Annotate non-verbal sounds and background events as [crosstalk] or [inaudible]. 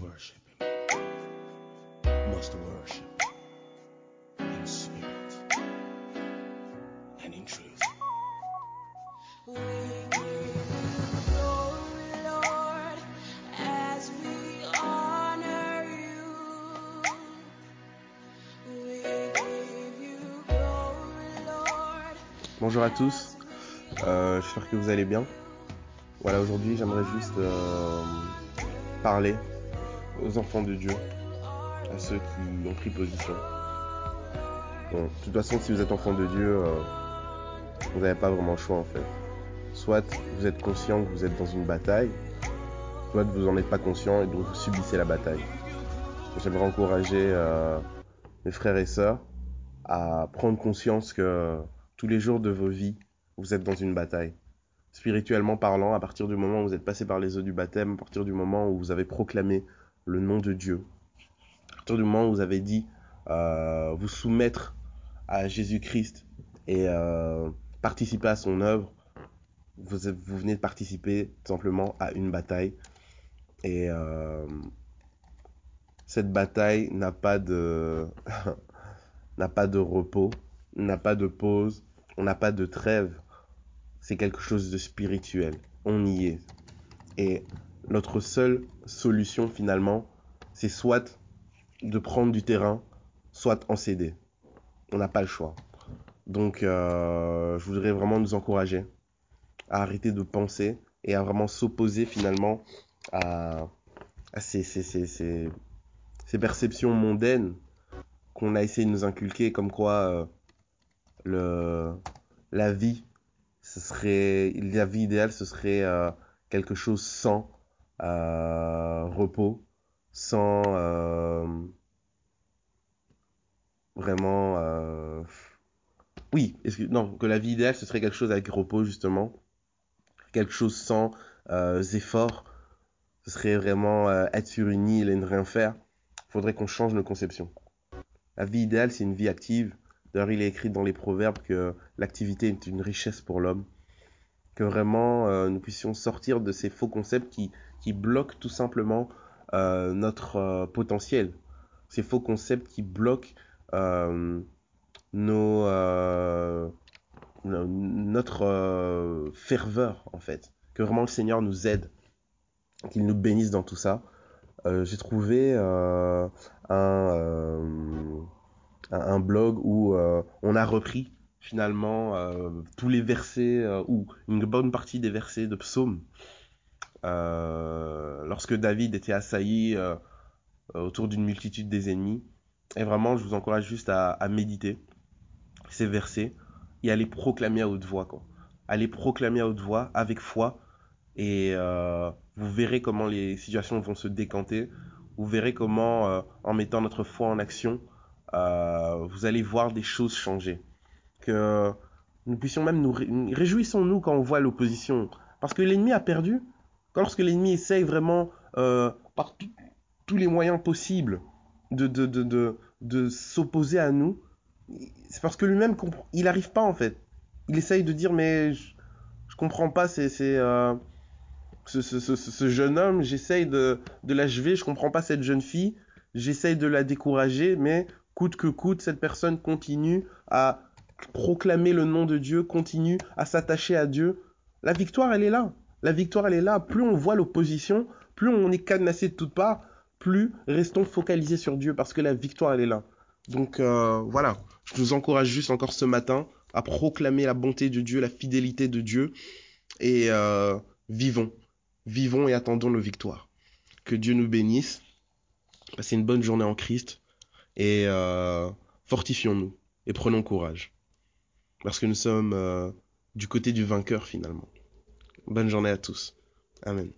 worship Him. Must worship in spirit and in truth. Bonjour à tous, euh, j'espère que vous allez bien. Voilà, aujourd'hui j'aimerais juste euh, parler aux enfants de Dieu, à ceux qui ont pris position. Bon, de toute façon, si vous êtes enfant de Dieu, euh, vous n'avez pas vraiment le choix en fait. Soit vous êtes conscient que vous êtes dans une bataille, soit vous n'en êtes pas conscient et donc vous subissez la bataille. J'aimerais encourager euh, mes frères et sœurs à prendre conscience que tous les jours de vos vies, vous êtes dans une bataille. Spirituellement parlant, à partir du moment où vous êtes passé par les eaux du baptême, à partir du moment où vous avez proclamé le nom de Dieu, à partir du moment où vous avez dit euh, vous soumettre à Jésus-Christ et euh, participer à son œuvre, vous, vous venez de participer simplement à une bataille. Et euh, cette bataille n'a pas de [laughs] n'a pas de repos, n'a pas de pause, on n'a pas de trêve. C'est quelque chose de spirituel. On y est. Et notre seule solution finalement, c'est soit de prendre du terrain, soit en céder. On n'a pas le choix. Donc, euh, je voudrais vraiment nous encourager à arrêter de penser et à vraiment s'opposer finalement à, ces, ces, ces, ces, perceptions mondaines qu'on a essayé de nous inculquer, comme quoi euh, le, la vie, ce serait, la vie idéale, ce serait euh, quelque chose sans repos, sans euh, vraiment, euh, oui, que, non, que la vie idéale, ce serait quelque chose avec repos justement, quelque chose sans euh, efforts, ce serait vraiment euh, être sur une île et ne rien faire. Faudrait qu'on change nos conceptions. La vie idéale, c'est une vie active. D'ailleurs, il est écrit dans les proverbes que l'activité est une richesse pour l'homme. Que vraiment, euh, nous puissions sortir de ces faux concepts qui, qui bloquent tout simplement euh, notre euh, potentiel. Ces faux concepts qui bloquent nos, no- notre ferveur, en fait. Que vraiment le Seigneur nous aide, qu'il nous bénisse dans tout ça. J'ai trouvé un, un, blog où on a repris finalement euh, tous les versets euh, ou une bonne partie des versets de psaumes euh, lorsque David était assailli euh, autour d'une multitude des ennemis. Et vraiment, je vous encourage juste à, méditer ces versets et à les proclamer à haute voix. Quoi. À les proclamer à haute voix avec foi et vous verrez comment les situations vont se décanter. Vous verrez comment, en mettant notre foi en action, vous allez voir des choses changer. Que nous puissions même nous ré- réjouissons-nous quand on voit l'opposition, parce que l'ennemi a perdu. Quand lorsque l'ennemi essaye vraiment euh, par tous les moyens possibles de de de de, s'opposer à nous, c'est parce que lui-même il n'arrive pas en fait. Il essaye de dire mais je, je comprends pas, c'est euh, ce, ce, ce, ce jeune homme, j'essaye de, de l'achever, je comprends pas cette jeune fille, j'essaye de la décourager, mais coûte que coûte, cette personne continue à proclamer le nom de Dieu, continue à s'attacher à Dieu. La victoire, elle est là. La victoire, elle est là. Plus on voit l'opposition, plus on est cadenassé de toutes parts, plus restons focalisés sur Dieu, parce que la victoire, elle est là. Donc euh, voilà, je vous encourage juste encore ce matin à proclamer la bonté de Dieu, la fidélité de Dieu, et euh, vivons, vivons et attendons nos victoires. Que Dieu nous bénisse. Passez une bonne journée en Christ et euh, fortifions-nous et prenons courage. Parce que nous sommes euh, du côté du vainqueur finalement. Bonne journée à tous. Amen.